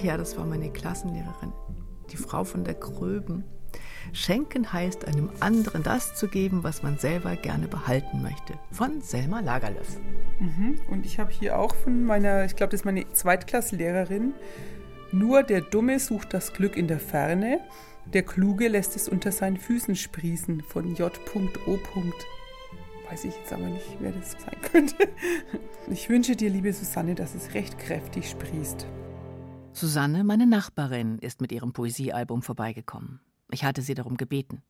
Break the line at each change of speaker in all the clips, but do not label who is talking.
Ach ja, das war meine Klassenlehrerin, die Frau von der Gröben. Schenken heißt, einem anderen das zu geben, was man selber gerne behalten möchte. Von Selma Lagerlöf.
Mhm. Und ich habe hier auch von meiner, ich glaube, das ist meine Zweitklasslehrerin, nur der Dumme sucht das Glück in der Ferne, der Kluge lässt es unter seinen Füßen sprießen. Von J.O. Weiß ich jetzt aber nicht, wer das sein könnte. Ich wünsche dir, liebe Susanne, dass es recht kräftig sprießt.
Susanne, meine Nachbarin, ist mit ihrem Poesiealbum vorbeigekommen. Ich hatte sie darum gebeten.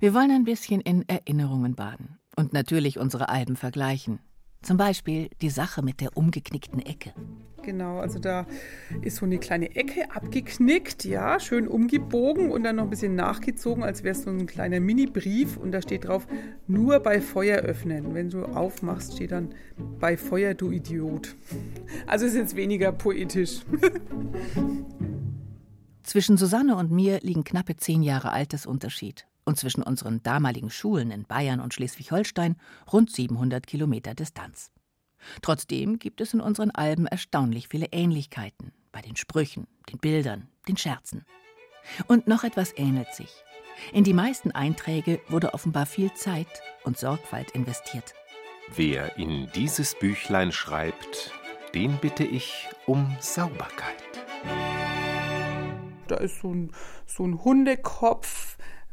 Wir wollen ein bisschen in Erinnerungen baden und natürlich unsere Alben vergleichen. Zum Beispiel die Sache mit der umgeknickten Ecke.
Genau, also da ist so eine kleine Ecke abgeknickt, ja, schön umgebogen und dann noch ein bisschen nachgezogen, als wäre es so ein kleiner Mini-Brief und da steht drauf, nur bei Feuer öffnen. Wenn du aufmachst, steht dann bei Feuer, du Idiot. Also ist jetzt weniger poetisch.
Zwischen Susanne und mir liegen knappe zehn Jahre Altersunterschied und zwischen unseren damaligen Schulen in Bayern und Schleswig-Holstein rund 700 Kilometer Distanz. Trotzdem gibt es in unseren Alben erstaunlich viele Ähnlichkeiten bei den Sprüchen, den Bildern, den Scherzen. Und noch etwas ähnelt sich. In die meisten Einträge wurde offenbar viel Zeit und Sorgfalt investiert.
Wer in dieses Büchlein schreibt, den bitte ich um Sauberkeit.
Da ist so ein, so ein Hundekopf,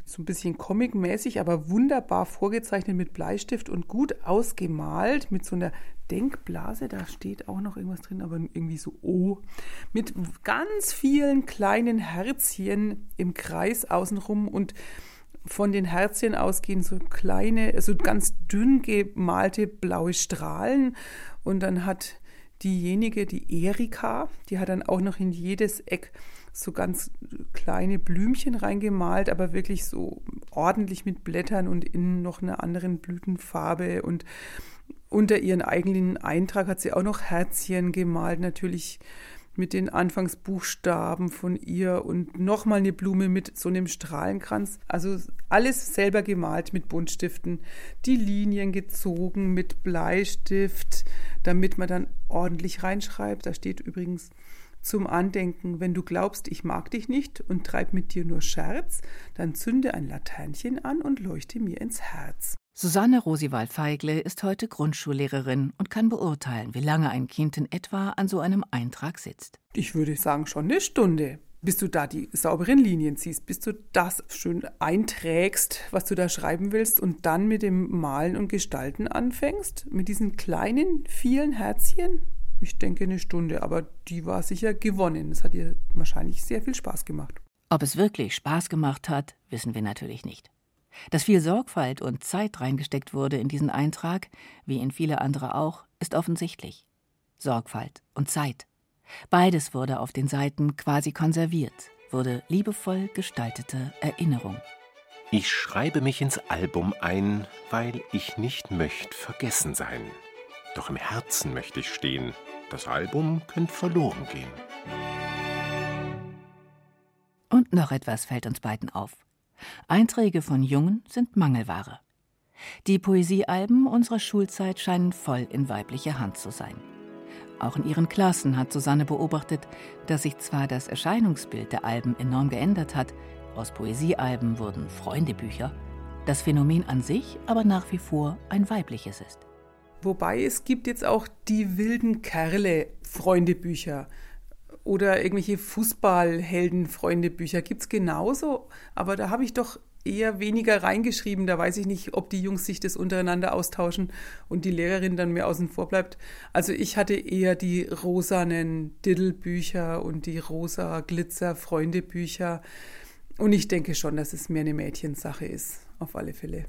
so ein bisschen comic-mäßig, aber wunderbar vorgezeichnet mit Bleistift und gut ausgemalt mit so einer Denkblase. Da steht auch noch irgendwas drin, aber irgendwie so O. Mit ganz vielen kleinen Herzchen im Kreis außenrum und von den Herzchen ausgehen so kleine, also ganz dünn gemalte blaue Strahlen. Und dann hat diejenige, die Erika, die hat dann auch noch in jedes Eck so ganz kleine Blümchen reingemalt, aber wirklich so ordentlich mit Blättern und innen noch einer anderen Blütenfarbe. Und unter ihren eigenen Eintrag hat sie auch noch Herzchen gemalt, natürlich mit den Anfangsbuchstaben von ihr und nochmal eine Blume mit so einem Strahlenkranz. Also alles selber gemalt mit Buntstiften, die Linien gezogen mit Bleistift, damit man dann ordentlich reinschreibt. Da steht übrigens zum Andenken, wenn du glaubst, ich mag dich nicht und treib mit dir nur Scherz, dann zünde ein Laternchen an und leuchte mir ins Herz.
Susanne Rosiwald-Feigle ist heute Grundschullehrerin und kann beurteilen, wie lange ein Kind in etwa an so einem Eintrag sitzt.
Ich würde sagen, schon eine Stunde. Bis du da die sauberen Linien ziehst, bis du das schön einträgst, was du da schreiben willst und dann mit dem Malen und Gestalten anfängst, mit diesen kleinen, vielen Herzchen, ich denke eine Stunde, aber die war sicher gewonnen. Es hat ihr wahrscheinlich sehr viel Spaß gemacht.
Ob es wirklich Spaß gemacht hat, wissen wir natürlich nicht. Dass viel Sorgfalt und Zeit reingesteckt wurde in diesen Eintrag, wie in viele andere auch, ist offensichtlich. Sorgfalt und Zeit. Beides wurde auf den Seiten quasi konserviert, wurde liebevoll gestaltete Erinnerung.
Ich schreibe mich ins Album ein, weil ich nicht möchte vergessen sein. Doch im Herzen möchte ich stehen, das Album könnte verloren gehen.
Und noch etwas fällt uns beiden auf. Einträge von Jungen sind Mangelware. Die Poesiealben unserer Schulzeit scheinen voll in weiblicher Hand zu sein. Auch in ihren Klassen hat Susanne beobachtet, dass sich zwar das Erscheinungsbild der Alben enorm geändert hat, aus Poesiealben wurden Freundebücher, das Phänomen an sich aber nach wie vor ein weibliches ist.
Wobei es gibt jetzt auch die wilden Kerle Freundebücher oder irgendwelche Fußballhelden-Freundebücher. Gibt es genauso, aber da habe ich doch eher weniger reingeschrieben. Da weiß ich nicht, ob die Jungs sich das untereinander austauschen und die Lehrerin dann mehr außen vor bleibt. Also ich hatte eher die rosanen Diddle-Bücher und die rosa Glitzer-Freundebücher. Und ich denke schon, dass es mehr eine Mädchensache ist, auf alle Fälle.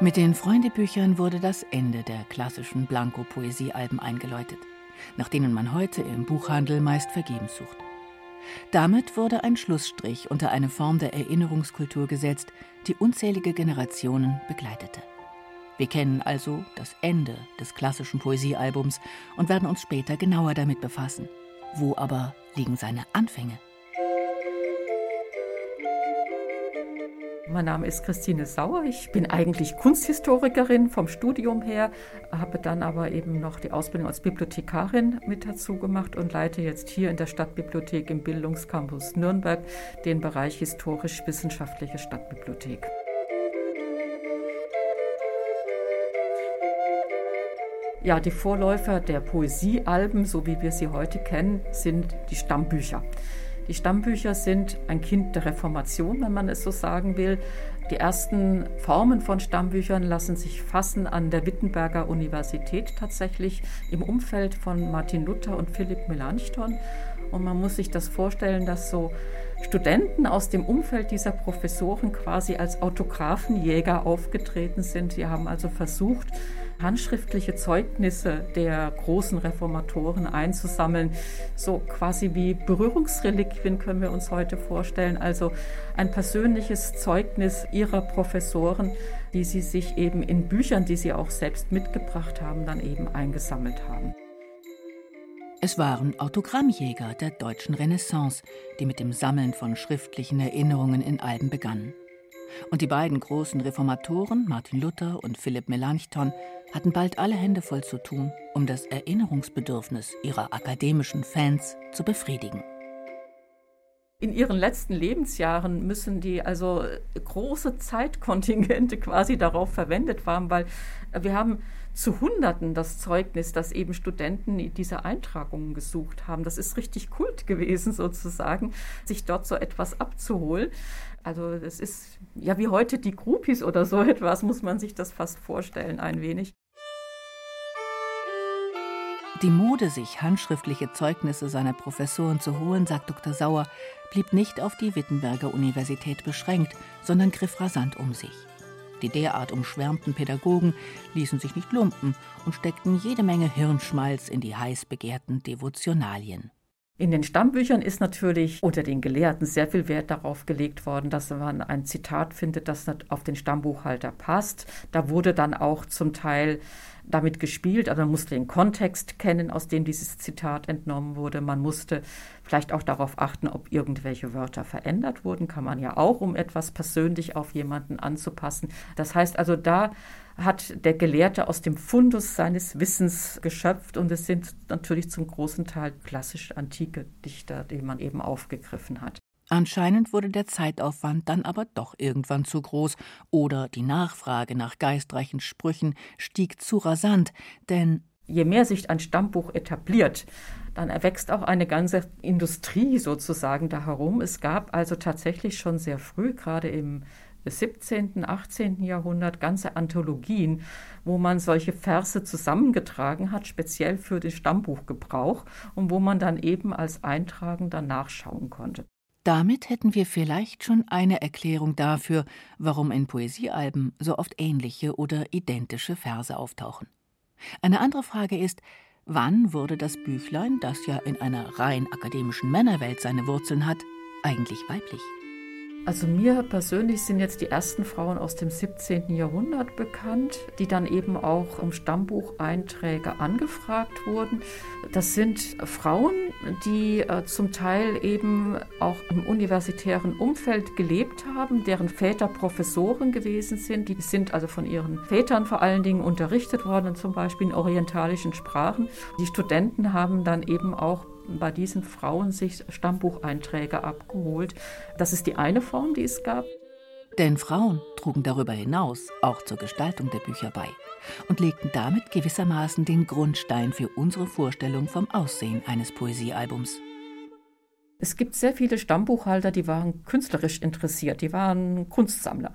Mit den Freundebüchern wurde das Ende der klassischen Blanko-Poesiealben eingeläutet, nach denen man heute im Buchhandel meist vergebens sucht. Damit wurde ein Schlussstrich unter eine Form der Erinnerungskultur gesetzt, die unzählige Generationen begleitete. Wir kennen also das Ende des klassischen Poesiealbums und werden uns später genauer damit befassen. Wo aber liegen seine Anfänge?
Mein Name ist Christine Sauer. Ich bin eigentlich Kunsthistorikerin vom Studium her, habe dann aber eben noch die Ausbildung als Bibliothekarin mit dazu gemacht und leite jetzt hier in der Stadtbibliothek im Bildungscampus Nürnberg den Bereich historisch-wissenschaftliche Stadtbibliothek. Ja, die Vorläufer der Poesiealben, so wie wir sie heute kennen, sind die Stammbücher. Die Stammbücher sind ein Kind der Reformation, wenn man es so sagen will. Die ersten Formen von Stammbüchern lassen sich fassen an der Wittenberger Universität tatsächlich im Umfeld von Martin Luther und Philipp Melanchthon. Und man muss sich das vorstellen, dass so Studenten aus dem Umfeld dieser Professoren quasi als Autographenjäger aufgetreten sind. Sie haben also versucht, handschriftliche Zeugnisse der großen Reformatoren einzusammeln. So quasi wie Berührungsreliquien können wir uns heute vorstellen. Also ein persönliches Zeugnis ihrer Professoren, die sie sich eben in Büchern, die sie auch selbst mitgebracht haben, dann eben eingesammelt haben.
Es waren Autogrammjäger der deutschen Renaissance, die mit dem Sammeln von schriftlichen Erinnerungen in Alben begannen. Und die beiden großen Reformatoren, Martin Luther und Philipp Melanchthon, hatten bald alle Hände voll zu tun, um das Erinnerungsbedürfnis ihrer akademischen Fans zu befriedigen.
In ihren letzten Lebensjahren müssen die also große Zeitkontingente quasi darauf verwendet haben, weil wir haben zu Hunderten das Zeugnis, dass eben Studenten diese Eintragungen gesucht haben. Das ist richtig Kult gewesen, sozusagen, sich dort so etwas abzuholen. Also das ist ja wie heute die Groupies oder so etwas, muss man sich das fast vorstellen, ein wenig.
Die Mode, sich handschriftliche Zeugnisse seiner Professoren zu holen, sagt Dr. Sauer, blieb nicht auf die Wittenberger Universität beschränkt, sondern griff rasant um sich. Die derart umschwärmten Pädagogen ließen sich nicht lumpen und steckten jede Menge Hirnschmalz in die heiß begehrten Devotionalien.
In den Stammbüchern ist natürlich unter den Gelehrten sehr viel Wert darauf gelegt worden, dass man ein Zitat findet, das auf den Stammbuchhalter passt. Da wurde dann auch zum Teil damit gespielt, also man musste den Kontext kennen, aus dem dieses Zitat entnommen wurde. Man musste vielleicht auch darauf achten, ob irgendwelche Wörter verändert wurden, kann man ja auch, um etwas persönlich auf jemanden anzupassen. Das heißt also, da hat der Gelehrte aus dem Fundus seines Wissens geschöpft und es sind natürlich zum großen Teil klassisch antike Dichter, die man eben aufgegriffen hat.
Anscheinend wurde der Zeitaufwand dann aber doch irgendwann zu groß oder die Nachfrage nach geistreichen Sprüchen stieg zu rasant, denn
je mehr sich ein Stammbuch etabliert, dann erwächst auch eine ganze Industrie sozusagen da herum. Es gab also tatsächlich schon sehr früh, gerade im 17., 18. Jahrhundert ganze Anthologien, wo man solche Verse zusammengetragen hat, speziell für den Stammbuchgebrauch und wo man dann eben als Eintragender nachschauen konnte.
Damit hätten wir vielleicht schon eine Erklärung dafür, warum in Poesiealben so oft ähnliche oder identische Verse auftauchen. Eine andere Frage ist, wann wurde das Büchlein, das ja in einer rein akademischen Männerwelt seine Wurzeln hat, eigentlich weiblich?
Also mir persönlich sind jetzt die ersten Frauen aus dem 17. Jahrhundert bekannt, die dann eben auch um Stammbucheinträge angefragt wurden. Das sind Frauen, die äh, zum Teil eben auch im universitären Umfeld gelebt haben, deren Väter Professoren gewesen sind. Die sind also von ihren Vätern vor allen Dingen unterrichtet worden, zum Beispiel in orientalischen Sprachen. Die Studenten haben dann eben auch bei diesen Frauen sich Stammbucheinträge abgeholt. Das ist die eine Form, die es gab.
Denn Frauen trugen darüber hinaus auch zur Gestaltung der Bücher bei und legten damit gewissermaßen den Grundstein für unsere Vorstellung vom Aussehen eines Poesiealbums.
Es gibt sehr viele Stammbuchhalter, die waren künstlerisch interessiert, die waren Kunstsammler.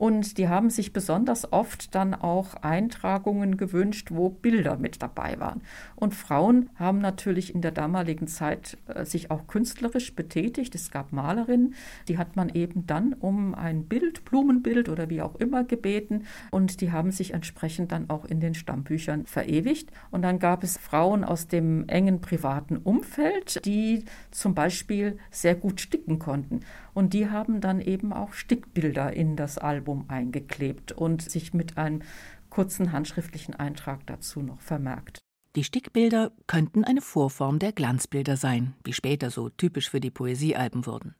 Und die haben sich besonders oft dann auch Eintragungen gewünscht, wo Bilder mit dabei waren. Und Frauen haben natürlich in der damaligen Zeit äh, sich auch künstlerisch betätigt. Es gab Malerinnen, die hat man eben dann um ein Bild, Blumenbild oder wie auch immer gebeten. Und die haben sich entsprechend dann auch in den Stammbüchern verewigt. Und dann gab es Frauen aus dem engen privaten Umfeld, die zum Beispiel sehr gut sticken konnten. Und die haben dann eben auch Stickbilder in das Album eingeklebt und sich mit einem kurzen handschriftlichen Eintrag dazu noch vermerkt.
Die Stickbilder könnten eine Vorform der Glanzbilder sein, wie später so typisch für die Poesiealben wurden.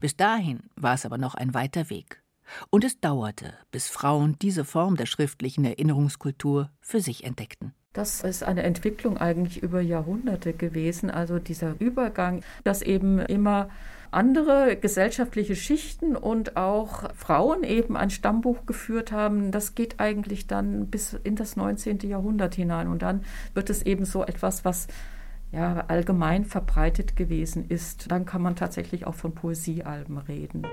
Bis dahin war es aber noch ein weiter Weg. Und es dauerte, bis Frauen diese Form der schriftlichen Erinnerungskultur für sich entdeckten.
Das ist eine Entwicklung eigentlich über Jahrhunderte gewesen, also dieser Übergang, dass eben immer andere gesellschaftliche Schichten und auch Frauen eben ein Stammbuch geführt haben. Das geht eigentlich dann bis in das 19. Jahrhundert hinein. Und dann wird es eben so etwas, was ja, allgemein verbreitet gewesen ist. Dann kann man tatsächlich auch von Poesiealben reden.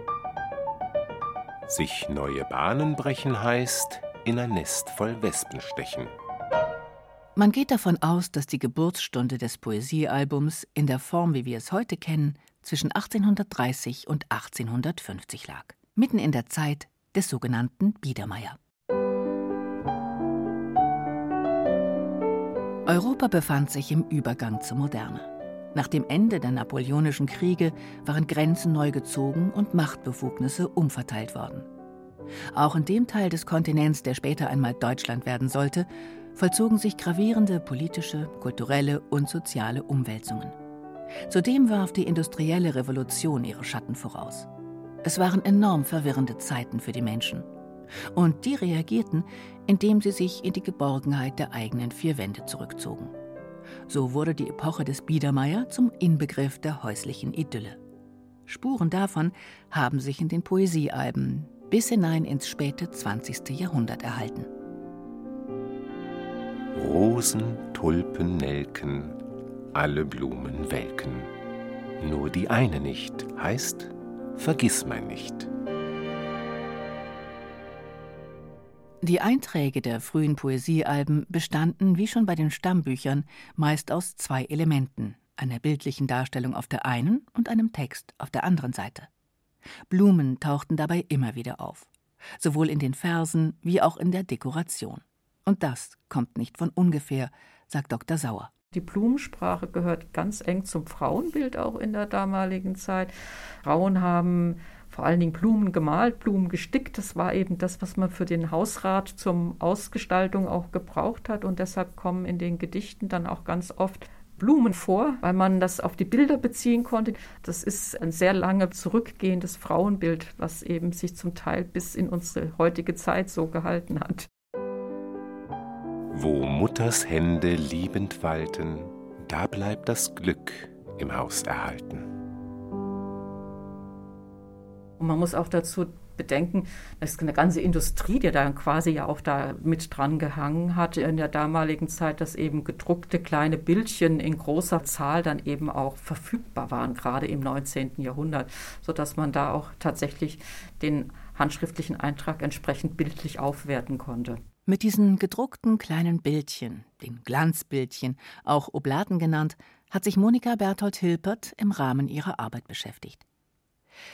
Sich neue Bahnen brechen heißt, in ein Nest voll Wespen stechen.
Man geht davon aus, dass die Geburtsstunde des Poesiealbums in der Form, wie wir es heute kennen, zwischen 1830 und 1850 lag, mitten in der Zeit des sogenannten Biedermeier. Europa befand sich im Übergang zur Moderne. Nach dem Ende der napoleonischen Kriege waren Grenzen neu gezogen und Machtbefugnisse umverteilt worden. Auch in dem Teil des Kontinents, der später einmal Deutschland werden sollte, vollzogen sich gravierende politische, kulturelle und soziale Umwälzungen. Zudem warf die industrielle Revolution ihre Schatten voraus. Es waren enorm verwirrende Zeiten für die Menschen. Und die reagierten, indem sie sich in die Geborgenheit der eigenen vier Wände zurückzogen. So wurde die Epoche des Biedermeier zum Inbegriff der häuslichen Idylle. Spuren davon haben sich in den Poesiealben bis hinein ins späte 20. Jahrhundert erhalten.
Rosen, Tulpen, Nelken, alle Blumen welken. Nur die eine nicht, heißt Vergissmein nicht.
Die Einträge der frühen Poesiealben bestanden, wie schon bei den Stammbüchern, meist aus zwei Elementen, einer bildlichen Darstellung auf der einen und einem Text auf der anderen Seite. Blumen tauchten dabei immer wieder auf, sowohl in den Versen wie auch in der Dekoration. Und das kommt nicht von ungefähr, sagt Dr. Sauer.
Die Blumensprache gehört ganz eng zum Frauenbild auch in der damaligen Zeit. Frauen haben vor allen Dingen Blumen gemalt, Blumen gestickt. Das war eben das, was man für den Hausrat zur Ausgestaltung auch gebraucht hat. Und deshalb kommen in den Gedichten dann auch ganz oft Blumen vor, weil man das auf die Bilder beziehen konnte. Das ist ein sehr lange zurückgehendes Frauenbild, was eben sich zum Teil bis in unsere heutige Zeit so gehalten hat.
Wo Mutters Hände liebend walten, da bleibt das Glück im Haus erhalten.
Und man muss auch dazu bedenken, das ist eine ganze Industrie, die da quasi ja auch da mit dran gehangen hat in der damaligen Zeit, dass eben gedruckte kleine Bildchen in großer Zahl dann eben auch verfügbar waren, gerade im 19. Jahrhundert, sodass man da auch tatsächlich den handschriftlichen Eintrag entsprechend bildlich aufwerten konnte.
Mit diesen gedruckten kleinen Bildchen, den Glanzbildchen, auch Oblaten genannt, hat sich Monika Berthold Hilpert im Rahmen ihrer Arbeit beschäftigt.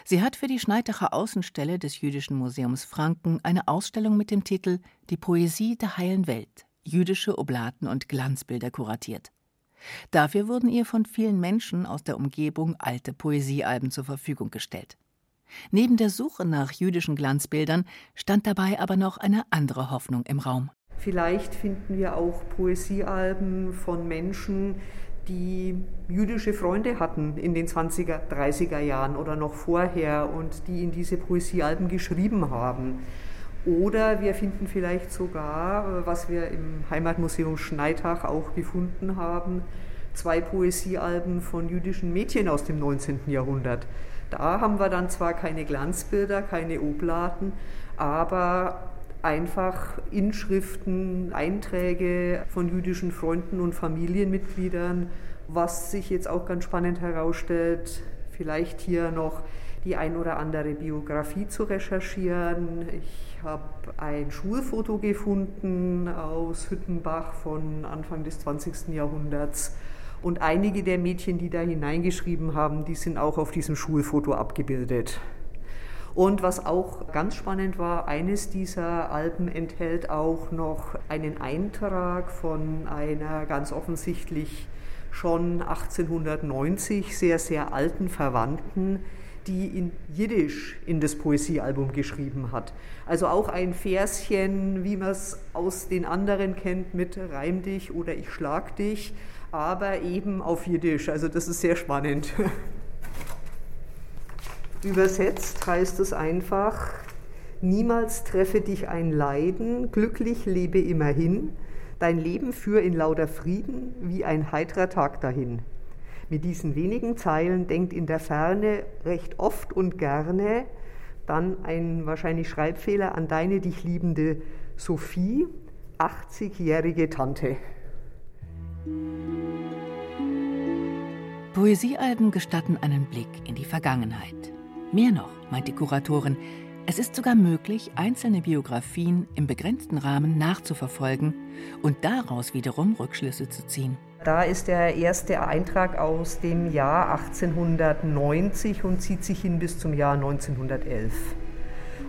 Sie hat für die Schneidacher Außenstelle des Jüdischen Museums Franken eine Ausstellung mit dem Titel Die Poesie der heilen Welt jüdische Oblaten und Glanzbilder kuratiert. Dafür wurden ihr von vielen Menschen aus der Umgebung alte Poesiealben zur Verfügung gestellt. Neben der Suche nach jüdischen Glanzbildern stand dabei aber noch eine andere Hoffnung im Raum.
Vielleicht finden wir auch Poesiealben von Menschen, die jüdische Freunde hatten in den 20er, 30er Jahren oder noch vorher und die in diese Poesiealben geschrieben haben. Oder wir finden vielleicht sogar, was wir im Heimatmuseum Schneidach auch gefunden haben, zwei Poesiealben von jüdischen Mädchen aus dem 19. Jahrhundert. Da haben wir dann zwar keine Glanzbilder, keine Oblaten, aber einfach Inschriften, Einträge von jüdischen Freunden und Familienmitgliedern, was sich jetzt auch ganz spannend herausstellt, vielleicht hier noch die ein oder andere Biografie zu recherchieren. Ich habe ein Schulfoto gefunden aus Hüttenbach von Anfang des 20. Jahrhunderts und einige der Mädchen, die da hineingeschrieben haben, die sind auch auf diesem Schulfoto abgebildet. Und was auch ganz spannend war, eines dieser Alben enthält auch noch einen Eintrag von einer ganz offensichtlich schon 1890 sehr, sehr alten Verwandten, die in Jiddisch in das Poesiealbum geschrieben hat. Also auch ein Verschen, wie man es aus den anderen kennt, mit Reim dich oder ich schlag dich aber eben auf Jiddisch. Also das ist sehr spannend. Übersetzt heißt es einfach, Niemals treffe dich ein Leiden, glücklich lebe immerhin, dein Leben führ in lauter Frieden wie ein heiterer Tag dahin. Mit diesen wenigen Zeilen denkt in der Ferne recht oft und gerne dann ein wahrscheinlich Schreibfehler an deine dich liebende Sophie, 80-jährige Tante.
Poesiealben gestatten einen Blick in die Vergangenheit. Mehr noch, meint die Kuratorin, es ist sogar möglich, einzelne Biografien im begrenzten Rahmen nachzuverfolgen und daraus wiederum Rückschlüsse zu ziehen.
Da ist der erste Eintrag aus dem Jahr 1890 und zieht sich hin bis zum Jahr 1911.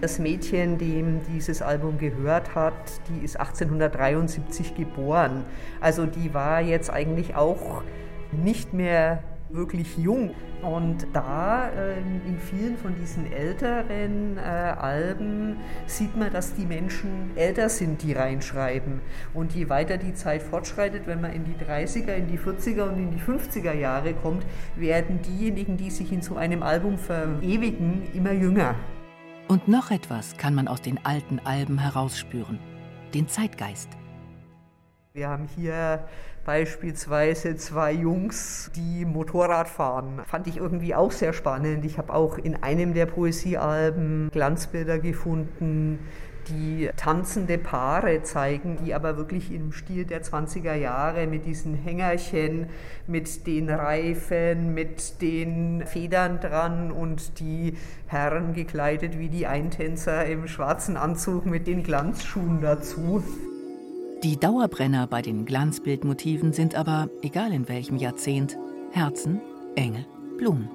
Das Mädchen, dem dieses Album gehört hat, die ist 1873 geboren. Also die war jetzt eigentlich auch nicht mehr wirklich jung. Und da äh, in vielen von diesen älteren äh, Alben sieht man, dass die Menschen älter sind, die reinschreiben. Und je weiter die Zeit fortschreitet, wenn man in die 30er, in die 40er und in die 50er Jahre kommt, werden diejenigen, die sich in so einem Album verewigen, immer jünger.
Und noch etwas kann man aus den alten Alben herausspüren, den Zeitgeist.
Wir haben hier beispielsweise zwei Jungs, die Motorrad fahren. Fand ich irgendwie auch sehr spannend. Ich habe auch in einem der Poesiealben Glanzbilder gefunden, die tanzende Paare zeigen, die aber wirklich im Stil der 20er Jahre mit diesen Hängerchen, mit den Reifen, mit den Federn dran und die Herren gekleidet wie die Eintänzer im schwarzen Anzug mit den Glanzschuhen dazu.
Die Dauerbrenner bei den Glanzbildmotiven sind aber, egal in welchem Jahrzehnt, Herzen, Engel, Blumen.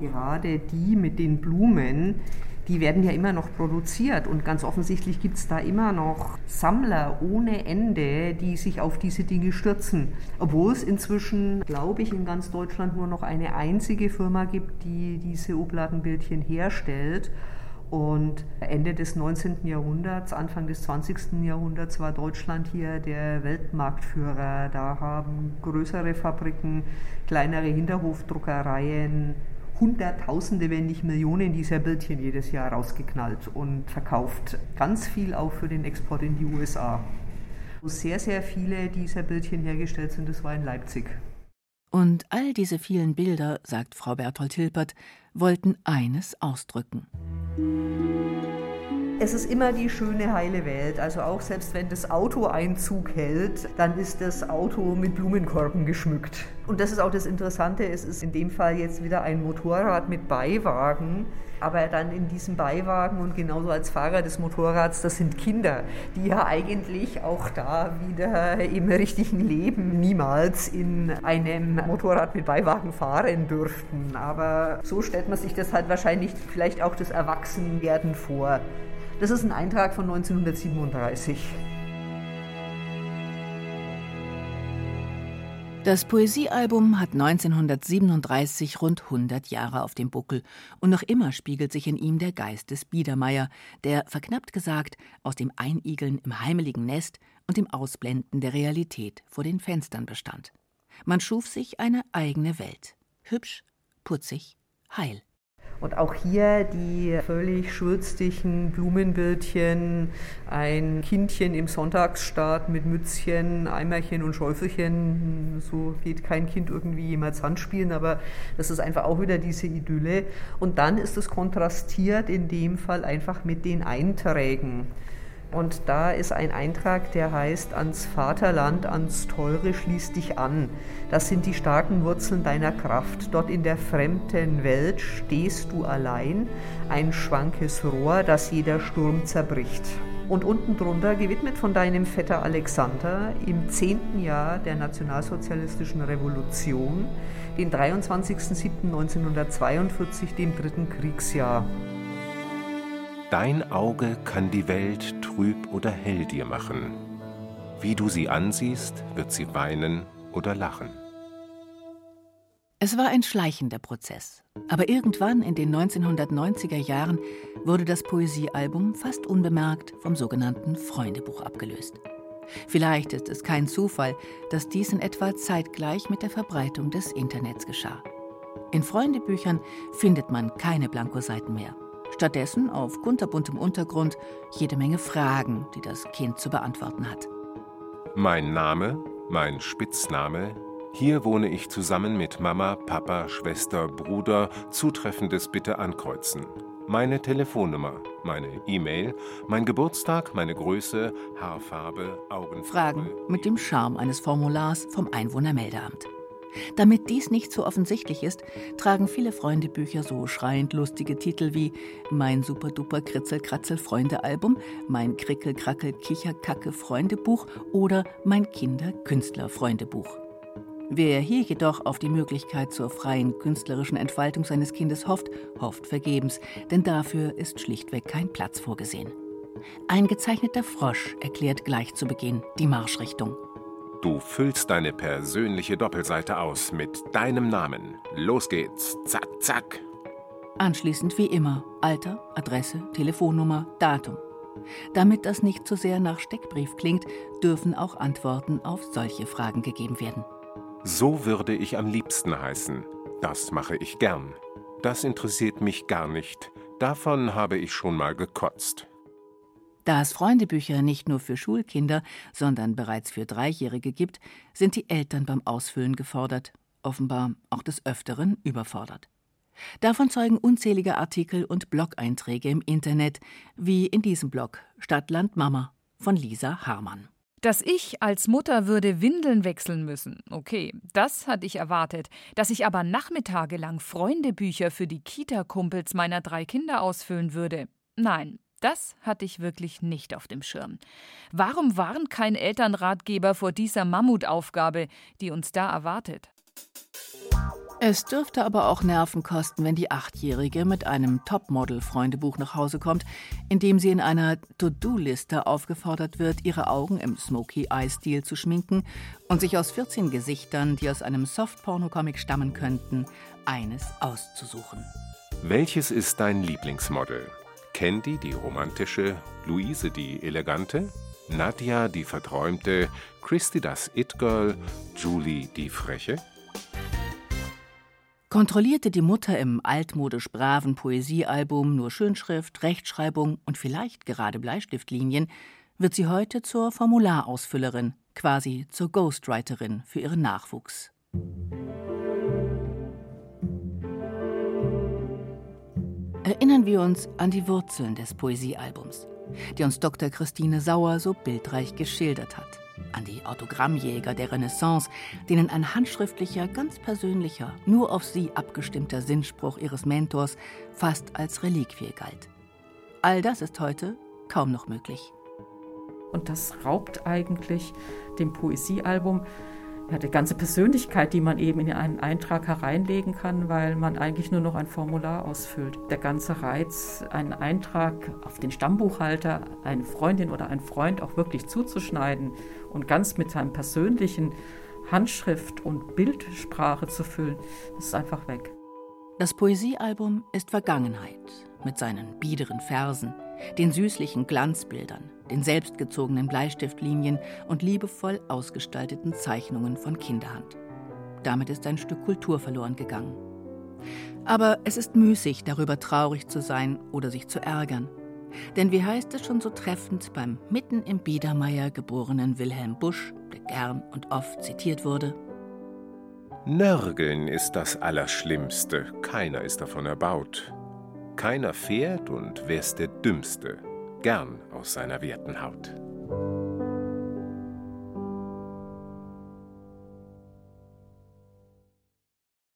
Gerade die mit den Blumen, die werden ja immer noch produziert und ganz offensichtlich gibt es da immer noch Sammler ohne Ende, die sich auf diese Dinge stürzen. Obwohl es inzwischen, glaube ich, in ganz Deutschland nur noch eine einzige Firma gibt, die diese Obladenbildchen herstellt. Und Ende des 19. Jahrhunderts, Anfang des 20. Jahrhunderts war Deutschland hier der Weltmarktführer. Da haben größere Fabriken, kleinere Hinterhofdruckereien Hunderttausende, wenn nicht Millionen dieser Bildchen jedes Jahr rausgeknallt und verkauft. Ganz viel auch für den Export in die USA. Wo sehr, sehr viele dieser Bildchen hergestellt sind, das war in Leipzig.
Und all diese vielen Bilder, sagt Frau Berthold Hilpert, wollten eines ausdrücken.
Es ist immer die schöne, heile Welt. Also auch selbst wenn das Auto Einzug hält, dann ist das Auto mit Blumenkorben geschmückt. Und das ist auch das Interessante. Es ist in dem Fall jetzt wieder ein Motorrad mit Beiwagen. Aber dann in diesem Beiwagen und genauso als Fahrer des Motorrads, das sind Kinder, die ja eigentlich auch da wieder im richtigen Leben niemals in einem Motorrad mit Beiwagen fahren dürften. Aber so stellt man sich das halt wahrscheinlich vielleicht auch das Erwachsenwerden vor. Das ist ein Eintrag von 1937.
Das Poesiealbum hat 1937 rund 100 Jahre auf dem Buckel und noch immer spiegelt sich in ihm der Geist des Biedermeier, der, verknappt gesagt, aus dem Einigeln im heimeligen Nest und dem Ausblenden der Realität vor den Fenstern bestand. Man schuf sich eine eigene Welt. Hübsch, putzig, heil.
Und auch hier die völlig schwürstigen Blumenbildchen, ein Kindchen im Sonntagsstaat mit Mützchen, Eimerchen und Schäufelchen. So geht kein Kind irgendwie jemals Handspielen, aber das ist einfach auch wieder diese Idylle. Und dann ist es kontrastiert in dem Fall einfach mit den Einträgen. Und da ist ein Eintrag, der heißt, ans Vaterland, ans Teure schließ dich an. Das sind die starken Wurzeln deiner Kraft. Dort in der fremden Welt stehst du allein, ein schwankes Rohr, das jeder Sturm zerbricht. Und unten drunter, gewidmet von deinem Vetter Alexander, im zehnten Jahr der nationalsozialistischen Revolution, den 23.07.1942, dem dritten Kriegsjahr.
Dein Auge kann die Welt trüb oder hell dir machen. Wie du sie ansiehst, wird sie weinen oder lachen.
Es war ein schleichender Prozess. Aber irgendwann in den 1990er Jahren wurde das Poesiealbum fast unbemerkt vom sogenannten Freundebuch abgelöst. Vielleicht ist es kein Zufall, dass dies in etwa zeitgleich mit der Verbreitung des Internets geschah. In Freundebüchern findet man keine Blankoseiten mehr. Stattdessen auf kunterbuntem Untergrund jede Menge Fragen, die das Kind zu beantworten hat.
Mein Name, mein Spitzname, hier wohne ich zusammen mit Mama, Papa, Schwester, Bruder, Zutreffendes bitte ankreuzen. Meine Telefonnummer, meine E-Mail, mein Geburtstag, meine Größe, Haarfarbe, Augenfarbe.
Fragen mit dem Charme eines Formulars vom Einwohnermeldeamt. Damit dies nicht so offensichtlich ist, tragen viele Freundebücher so schreiend lustige Titel wie Mein super-duper Kritzel-Kratzel-Freunde-Album, Mein Krickel-Krackel-Kicher-Kacke-Freundebuch oder Mein Kinder-Künstler-Freundebuch. Wer hier jedoch auf die Möglichkeit zur freien künstlerischen Entfaltung seines Kindes hofft, hofft vergebens, denn dafür ist schlichtweg kein Platz vorgesehen. Ein gezeichneter Frosch erklärt gleich zu Beginn die Marschrichtung.
Du füllst deine persönliche Doppelseite aus mit deinem Namen. Los geht's. Zack, zack.
Anschließend wie immer Alter, Adresse, Telefonnummer, Datum. Damit das nicht zu sehr nach Steckbrief klingt, dürfen auch Antworten auf solche Fragen gegeben werden.
So würde ich am liebsten heißen. Das mache ich gern. Das interessiert mich gar nicht. Davon habe ich schon mal gekotzt.
Da es Freundebücher nicht nur für Schulkinder, sondern bereits für Dreijährige gibt, sind die Eltern beim Ausfüllen gefordert, offenbar auch des Öfteren überfordert. Davon zeugen unzählige Artikel und Blog-Einträge im Internet, wie in diesem Blog Stadtland Mama von Lisa Harmann.
Dass ich als Mutter würde Windeln wechseln müssen, okay, das hatte ich erwartet. Dass ich aber nachmittagelang Freundebücher für die Kita-Kumpels meiner drei Kinder ausfüllen würde, nein, das hatte ich wirklich nicht auf dem Schirm. Warum warnt kein Elternratgeber vor dieser Mammutaufgabe, die uns da erwartet?
Es dürfte aber auch Nerven kosten, wenn die Achtjährige mit einem Topmodel-Freundebuch nach Hause kommt, in dem sie in einer To-Do-Liste aufgefordert wird, ihre Augen im Smoky-Eye-Stil zu schminken und sich aus 14 Gesichtern, die aus einem Soft-Porno-Comic stammen könnten, eines auszusuchen.
Welches ist dein Lieblingsmodel? Candy, die romantische, Luise, die elegante, Nadja, die verträumte, Christy, das It-Girl, Julie, die freche?
Kontrollierte die Mutter im altmodisch braven Poesiealbum nur Schönschrift, Rechtschreibung und vielleicht gerade Bleistiftlinien, wird sie heute zur Formularausfüllerin, quasi zur Ghostwriterin für ihren Nachwuchs. Erinnern wir uns an die Wurzeln des Poesiealbums, die uns Dr. Christine Sauer so bildreich geschildert hat. An die Autogrammjäger der Renaissance, denen ein handschriftlicher, ganz persönlicher, nur auf sie abgestimmter Sinnspruch ihres Mentors fast als Reliquie galt. All das ist heute kaum noch möglich.
Und das raubt eigentlich dem Poesiealbum ja, die ganze Persönlichkeit, die man eben in einen Eintrag hereinlegen kann, weil man eigentlich nur noch ein Formular ausfüllt. Der ganze Reiz, einen Eintrag auf den Stammbuchhalter, eine Freundin oder einen Freund auch wirklich zuzuschneiden und ganz mit seinem persönlichen Handschrift und Bildsprache zu füllen, das ist einfach weg.
Das Poesiealbum ist Vergangenheit mit seinen biederen Versen, den süßlichen Glanzbildern, den selbstgezogenen Bleistiftlinien und liebevoll ausgestalteten Zeichnungen von Kinderhand. Damit ist ein Stück Kultur verloren gegangen. Aber es ist müßig, darüber traurig zu sein oder sich zu ärgern. Denn wie heißt es schon so treffend beim mitten im Biedermeier geborenen Wilhelm Busch, der gern und oft zitiert wurde?
Nörgeln ist das Allerschlimmste, keiner ist davon erbaut. Keiner fährt und wär's der Dümmste, gern aus seiner werten Haut.